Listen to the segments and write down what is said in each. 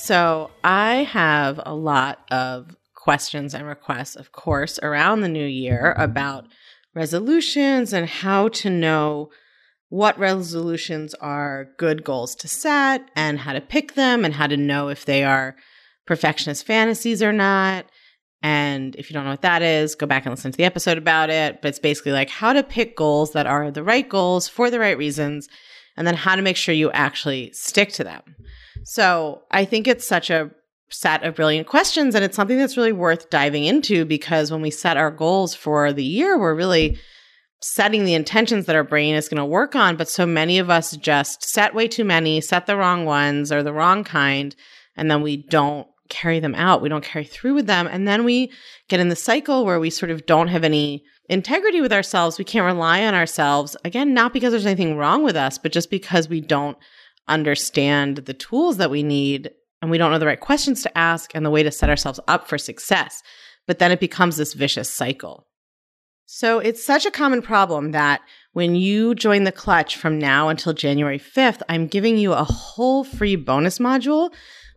So I have a lot of questions and requests, of course, around the new year about resolutions and how to know what resolutions are good goals to set and how to pick them and how to know if they are perfectionist fantasies or not. And if you don't know what that is, go back and listen to the episode about it. But it's basically like how to pick goals that are the right goals for the right reasons, and then how to make sure you actually stick to them. So I think it's such a set of brilliant questions and it's something that's really worth diving into because when we set our goals for the year, we're really setting the intentions that our brain is going to work on. But so many of us just set way too many, set the wrong ones or the wrong kind, and then we don't carry them out. We don't carry through with them. And then we get in the cycle where we sort of don't have any integrity with ourselves. We can't rely on ourselves. Again, not because there's anything wrong with us, but just because we don't understand the tools that we need and we don't know the right questions to ask and the way to set ourselves up for success. But then it becomes this vicious cycle. So it's such a common problem that when you join the clutch from now until January 5th, I'm giving you a whole free bonus module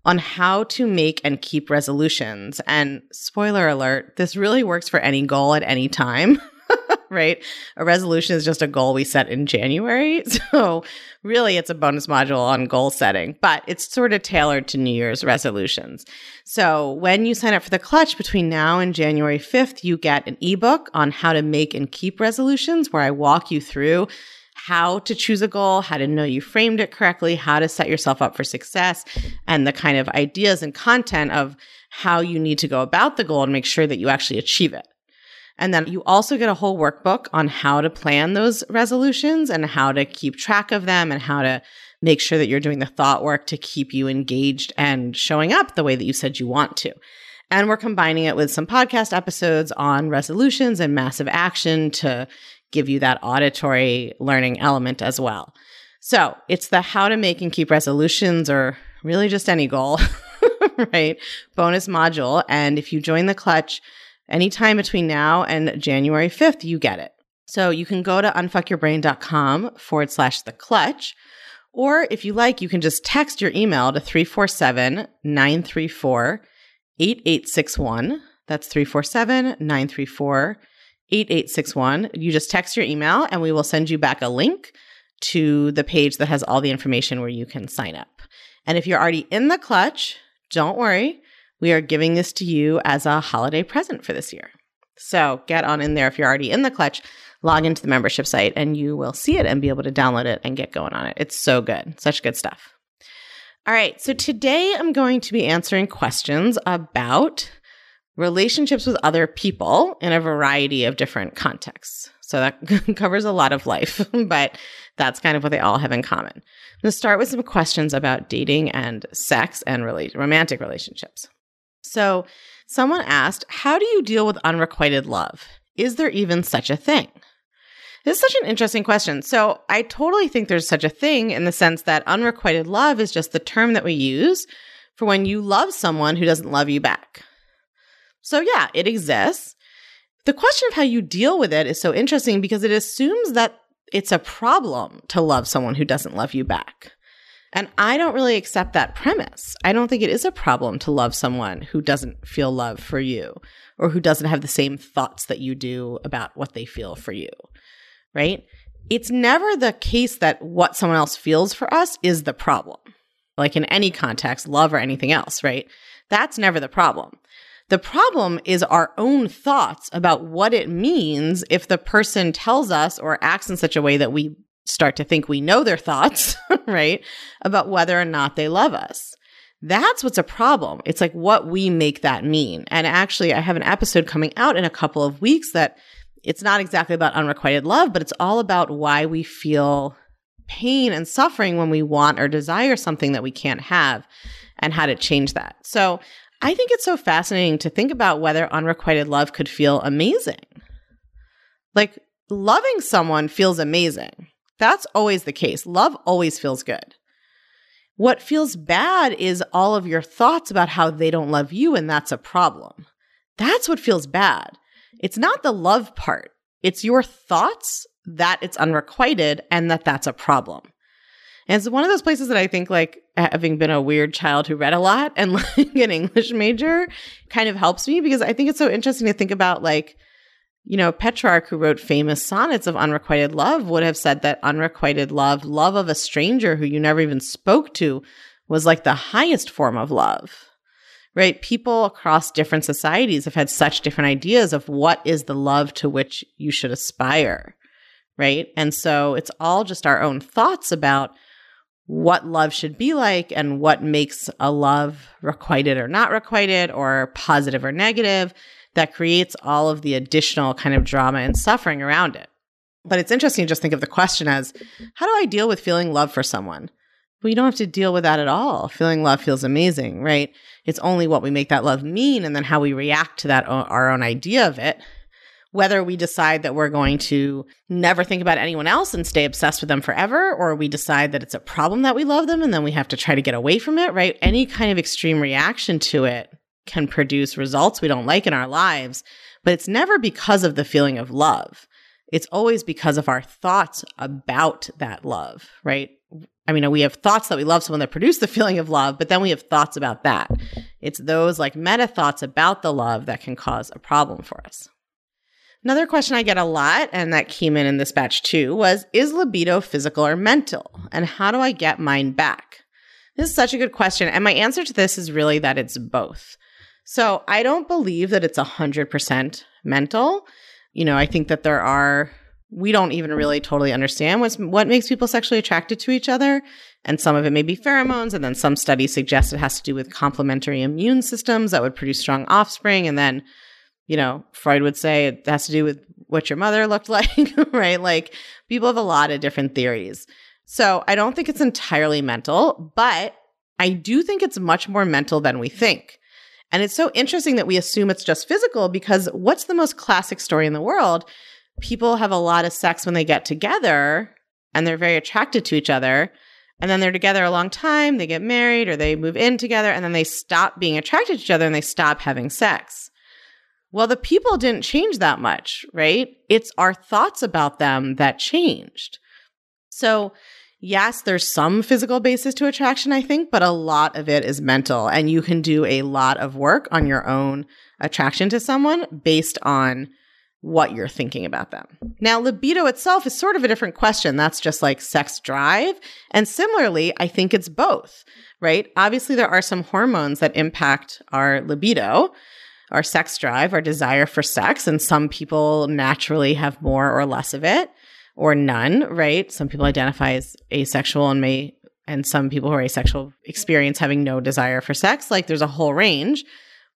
on how to make and keep resolutions. And spoiler alert, this really works for any goal at any time. right? A resolution is just a goal we set in January. So, really, it's a bonus module on goal setting, but it's sort of tailored to New Year's resolutions. So, when you sign up for the clutch between now and January 5th, you get an ebook on how to make and keep resolutions where I walk you through how to choose a goal, how to know you framed it correctly, how to set yourself up for success, and the kind of ideas and content of how you need to go about the goal and make sure that you actually achieve it. And then you also get a whole workbook on how to plan those resolutions and how to keep track of them and how to make sure that you're doing the thought work to keep you engaged and showing up the way that you said you want to. And we're combining it with some podcast episodes on resolutions and massive action to give you that auditory learning element as well. So it's the how to make and keep resolutions or really just any goal, right? Bonus module. And if you join the clutch, Anytime between now and January 5th, you get it. So you can go to unfuckyourbrain.com forward slash the clutch. Or if you like, you can just text your email to 347 934 8861. That's 347 934 8861. You just text your email and we will send you back a link to the page that has all the information where you can sign up. And if you're already in the clutch, don't worry. We are giving this to you as a holiday present for this year. So get on in there if you're already in the clutch, log into the membership site and you will see it and be able to download it and get going on it. It's so good. Such good stuff. All right. So today I'm going to be answering questions about relationships with other people in a variety of different contexts. So that covers a lot of life, but that's kind of what they all have in common. I'm going to start with some questions about dating and sex and rela- romantic relationships. So, someone asked, How do you deal with unrequited love? Is there even such a thing? This is such an interesting question. So, I totally think there's such a thing in the sense that unrequited love is just the term that we use for when you love someone who doesn't love you back. So, yeah, it exists. The question of how you deal with it is so interesting because it assumes that it's a problem to love someone who doesn't love you back. And I don't really accept that premise. I don't think it is a problem to love someone who doesn't feel love for you or who doesn't have the same thoughts that you do about what they feel for you, right? It's never the case that what someone else feels for us is the problem. Like in any context, love or anything else, right? That's never the problem. The problem is our own thoughts about what it means if the person tells us or acts in such a way that we start to think we know their thoughts, right? About whether or not they love us. That's what's a problem. It's like what we make that mean. And actually, I have an episode coming out in a couple of weeks that it's not exactly about unrequited love, but it's all about why we feel pain and suffering when we want or desire something that we can't have and how to change that. So I think it's so fascinating to think about whether unrequited love could feel amazing. Like loving someone feels amazing. That's always the case. Love always feels good. What feels bad is all of your thoughts about how they don't love you, and that's a problem. That's what feels bad. It's not the love part, it's your thoughts that it's unrequited and that that's a problem. And it's one of those places that I think, like, having been a weird child who read a lot and like an English major kind of helps me because I think it's so interesting to think about, like, you know, Petrarch, who wrote famous sonnets of unrequited love, would have said that unrequited love, love of a stranger who you never even spoke to, was like the highest form of love. Right? People across different societies have had such different ideas of what is the love to which you should aspire. Right? And so it's all just our own thoughts about what love should be like and what makes a love requited or not requited or positive or negative that creates all of the additional kind of drama and suffering around it. But it's interesting to just think of the question as how do I deal with feeling love for someone? Well, you don't have to deal with that at all. Feeling love feels amazing, right? It's only what we make that love mean and then how we react to that, our own idea of it. Whether we decide that we're going to never think about anyone else and stay obsessed with them forever, or we decide that it's a problem that we love them and then we have to try to get away from it, right? Any kind of extreme reaction to it can produce results we don't like in our lives, but it's never because of the feeling of love. It's always because of our thoughts about that love, right? I mean, we have thoughts that we love someone that produce the feeling of love, but then we have thoughts about that. It's those like meta thoughts about the love that can cause a problem for us. Another question I get a lot, and that came in in this batch too, was Is libido physical or mental? And how do I get mine back? This is such a good question. And my answer to this is really that it's both. So I don't believe that it's 100% mental. You know, I think that there are, we don't even really totally understand what's, what makes people sexually attracted to each other. And some of it may be pheromones. And then some studies suggest it has to do with complementary immune systems that would produce strong offspring. And then, you know, Freud would say it has to do with what your mother looked like, right? Like people have a lot of different theories. So I don't think it's entirely mental, but I do think it's much more mental than we think. And it's so interesting that we assume it's just physical because what's the most classic story in the world? People have a lot of sex when they get together and they're very attracted to each other. And then they're together a long time, they get married or they move in together and then they stop being attracted to each other and they stop having sex. Well, the people didn't change that much, right? It's our thoughts about them that changed. So yes, there's some physical basis to attraction, I think, but a lot of it is mental. And you can do a lot of work on your own attraction to someone based on what you're thinking about them. Now, libido itself is sort of a different question. That's just like sex drive. And similarly, I think it's both, right? Obviously, there are some hormones that impact our libido, our sex drive, our desire for sex. And some people naturally have more or less of it or none, right? Some people identify as asexual and may, and some people who are asexual experience having no desire for sex. Like there's a whole range.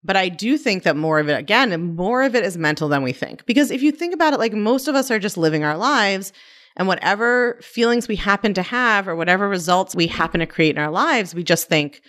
But I do think that more of it, again, more of it is mental than we think. Because if you think about it, like most of us are just living our lives and whatever feelings we happen to have or whatever results we happen to create in our lives, we just think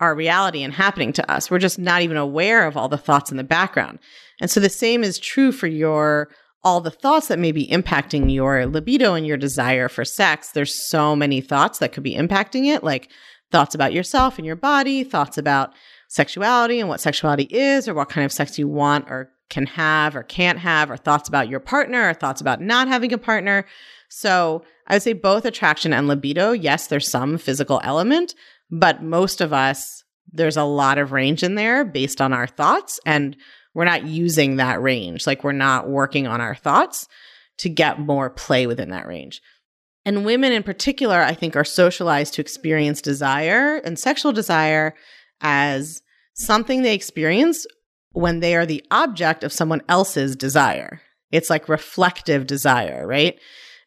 are reality and happening to us. We're just not even aware of all the thoughts in the background. And so the same is true for your all the thoughts that may be impacting your libido and your desire for sex. There's so many thoughts that could be impacting it, like thoughts about yourself and your body, thoughts about sexuality and what sexuality is, or what kind of sex you want or can have or can't have, or thoughts about your partner, or thoughts about not having a partner. So I would say both attraction and libido, yes, there's some physical element, but most of us, there's a lot of range in there based on our thoughts. And we're not using that range. Like we're not working on our thoughts to get more play within that range. And women in particular, I think, are socialized to experience desire and sexual desire as something they experience when they are the object of someone else's desire. It's like reflective desire, right?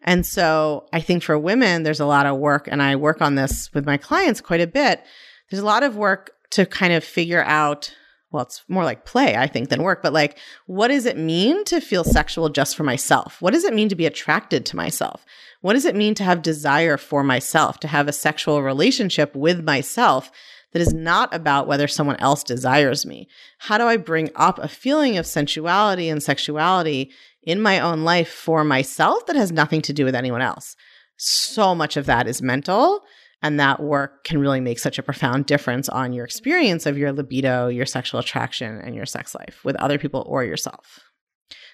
And so I think for women, there's a lot of work, and I work on this with my clients quite a bit. There's a lot of work to kind of figure out well, it's more like play, I think, than work, but like, what does it mean to feel sexual just for myself? What does it mean to be attracted to myself? What does it mean to have desire for myself, to have a sexual relationship with myself that is not about whether someone else desires me? How do I bring up a feeling of sensuality and sexuality in my own life for myself that has nothing to do with anyone else? So much of that is mental. And that work can really make such a profound difference on your experience of your libido, your sexual attraction, and your sex life with other people or yourself.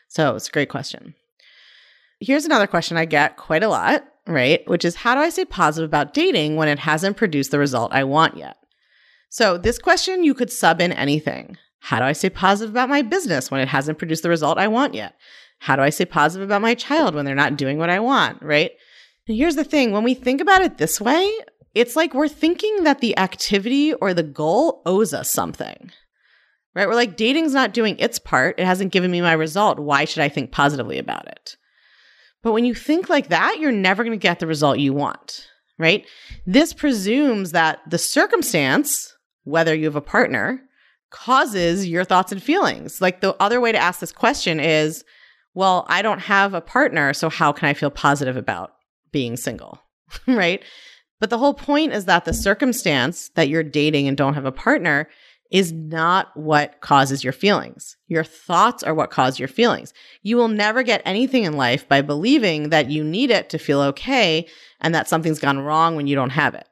So it's a great question. Here's another question I get quite a lot, right? Which is how do I stay positive about dating when it hasn't produced the result I want yet? So this question, you could sub in anything. How do I stay positive about my business when it hasn't produced the result I want yet? How do I stay positive about my child when they're not doing what I want, right? And here's the thing when we think about it this way, it's like we're thinking that the activity or the goal owes us something, right? We're like, dating's not doing its part. It hasn't given me my result. Why should I think positively about it? But when you think like that, you're never going to get the result you want, right? This presumes that the circumstance, whether you have a partner, causes your thoughts and feelings. Like the other way to ask this question is, well, I don't have a partner, so how can I feel positive about being single? right? But the whole point is that the circumstance that you're dating and don't have a partner is not what causes your feelings. Your thoughts are what cause your feelings. You will never get anything in life by believing that you need it to feel okay and that something's gone wrong when you don't have it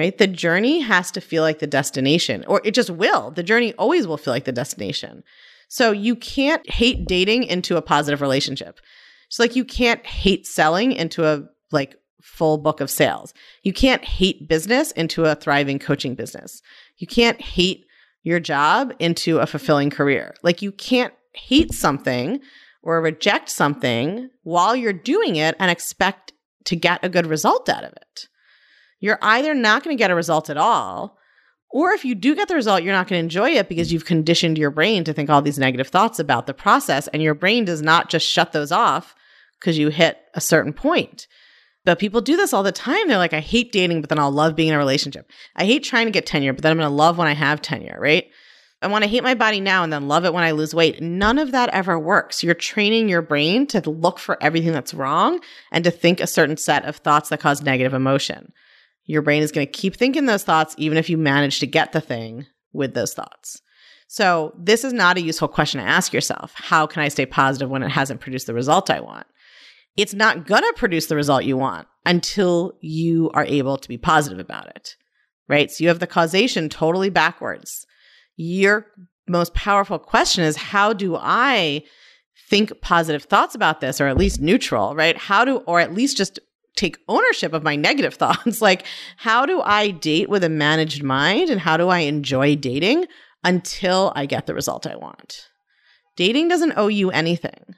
right? The journey has to feel like the destination, or it just will. The journey always will feel like the destination. So you can't hate dating into a positive relationship. It's like you can't hate selling into a like full book of sales. You can't hate business into a thriving coaching business. You can't hate your job into a fulfilling career. Like you can't hate something or reject something while you're doing it and expect to get a good result out of it you're either not going to get a result at all, or if you do get the result, you're not going to enjoy it because you've conditioned your brain to think all these negative thoughts about the process, and your brain does not just shut those off because you hit a certain point. But people do this all the time. They're like, I hate dating, but then I'll love being in a relationship. I hate trying to get tenure, but then I'm going to love when I have tenure, right? I want to hate my body now and then love it when I lose weight. None of that ever works. You're training your brain to look for everything that's wrong and to think a certain set of thoughts that cause negative emotion. Your brain is going to keep thinking those thoughts, even if you manage to get the thing with those thoughts. So, this is not a useful question to ask yourself. How can I stay positive when it hasn't produced the result I want? It's not going to produce the result you want until you are able to be positive about it, right? So, you have the causation totally backwards. Your most powerful question is how do I think positive thoughts about this, or at least neutral, right? How do, or at least just take ownership of my negative thoughts. like, how do I date with a managed mind and how do I enjoy dating until I get the result I want? Dating doesn't owe you anything.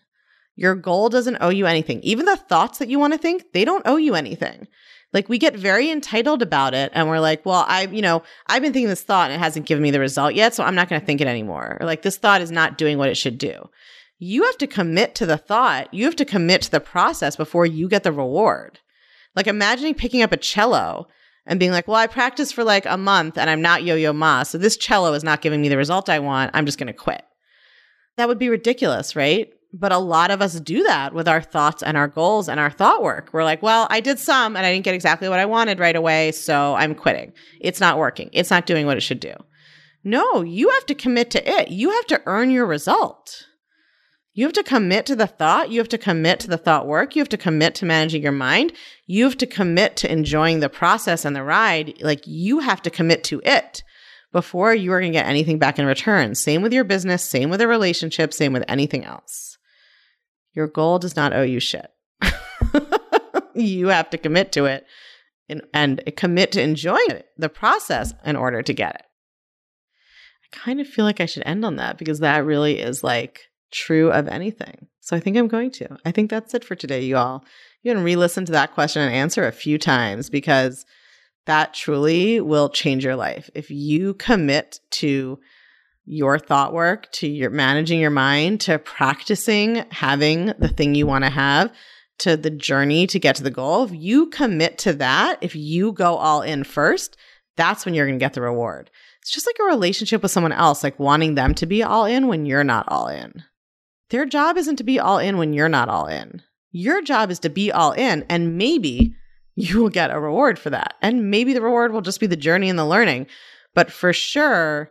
Your goal doesn't owe you anything. Even the thoughts that you want to think, they don't owe you anything. Like we get very entitled about it and we're like, well, I, you know, I've been thinking this thought and it hasn't given me the result yet, so I'm not going to think it anymore. Or like this thought is not doing what it should do. You have to commit to the thought. You have to commit to the process before you get the reward. Like imagining picking up a cello and being like, well, I practiced for like a month and I'm not Yo-Yo Ma. So this cello is not giving me the result I want. I'm just going to quit. That would be ridiculous, right? But a lot of us do that with our thoughts and our goals and our thought work. We're like, well, I did some and I didn't get exactly what I wanted right away. So I'm quitting. It's not working. It's not doing what it should do. No, you have to commit to it. You have to earn your result. You have to commit to the thought. You have to commit to the thought work. You have to commit to managing your mind. You have to commit to enjoying the process and the ride. Like you have to commit to it before you are going to get anything back in return. Same with your business, same with a relationship, same with anything else. Your goal does not owe you shit. you have to commit to it and, and commit to enjoying it, the process in order to get it. I kind of feel like I should end on that because that really is like true of anything. So I think I'm going to. I think that's it for today, you all. You can re listen to that question and answer a few times because that truly will change your life. If you commit to your thought work, to your managing your mind, to practicing having the thing you want to have, to the journey to get to the goal, if you commit to that, if you go all in first, that's when you're going to get the reward. It's just like a relationship with someone else, like wanting them to be all in when you're not all in. Their job isn't to be all in when you're not all in. Your job is to be all in, and maybe you will get a reward for that. And maybe the reward will just be the journey and the learning. But for sure,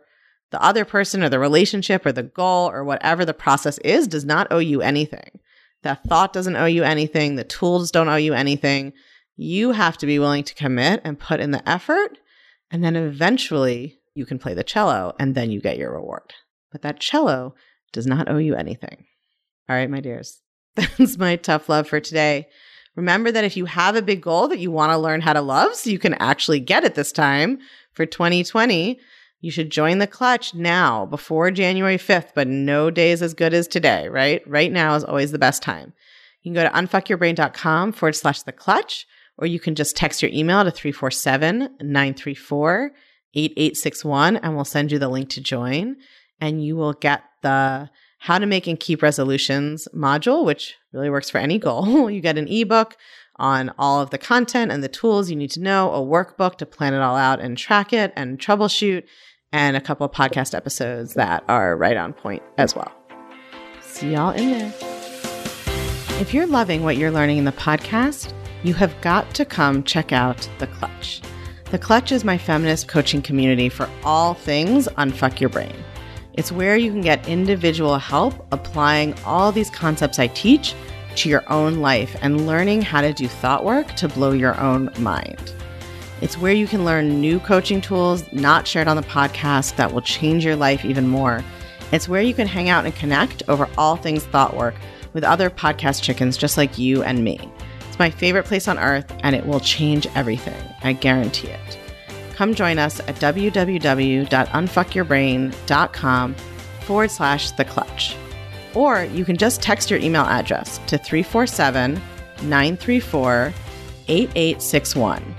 the other person or the relationship or the goal or whatever the process is does not owe you anything. That thought doesn't owe you anything. The tools don't owe you anything. You have to be willing to commit and put in the effort. And then eventually you can play the cello and then you get your reward. But that cello does not owe you anything. All right, my dears. That's my tough love for today. Remember that if you have a big goal that you want to learn how to love so you can actually get it this time for 2020, you should join the clutch now before January 5th, but no day is as good as today, right? Right now is always the best time. You can go to unfuckyourbrain.com forward slash the clutch, or you can just text your email to 347 934 8861 and we'll send you the link to join. And you will get the how to make and keep resolutions module, which really works for any goal. you get an ebook on all of the content and the tools you need to know, a workbook to plan it all out and track it and troubleshoot and a couple of podcast episodes that are right on point as well. See y'all in there. If you're loving what you're learning in the podcast, you have got to come check out The Clutch. The Clutch is my feminist coaching community for all things unfuck your brain. It's where you can get individual help applying all these concepts I teach to your own life and learning how to do thought work to blow your own mind. It's where you can learn new coaching tools not shared on the podcast that will change your life even more. It's where you can hang out and connect over all things thought work with other podcast chickens just like you and me. It's my favorite place on earth and it will change everything. I guarantee it. Come join us at www.unfuckyourbrain.com forward slash the clutch. Or you can just text your email address to 347 934 8861.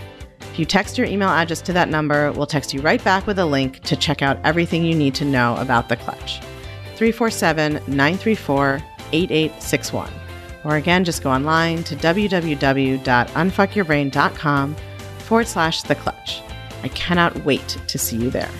If you text your email address to that number, we'll text you right back with a link to check out everything you need to know about the clutch. 347 934 8861. Or again, just go online to www.unfuckyourbrain.com forward slash the clutch. I cannot wait to see you there.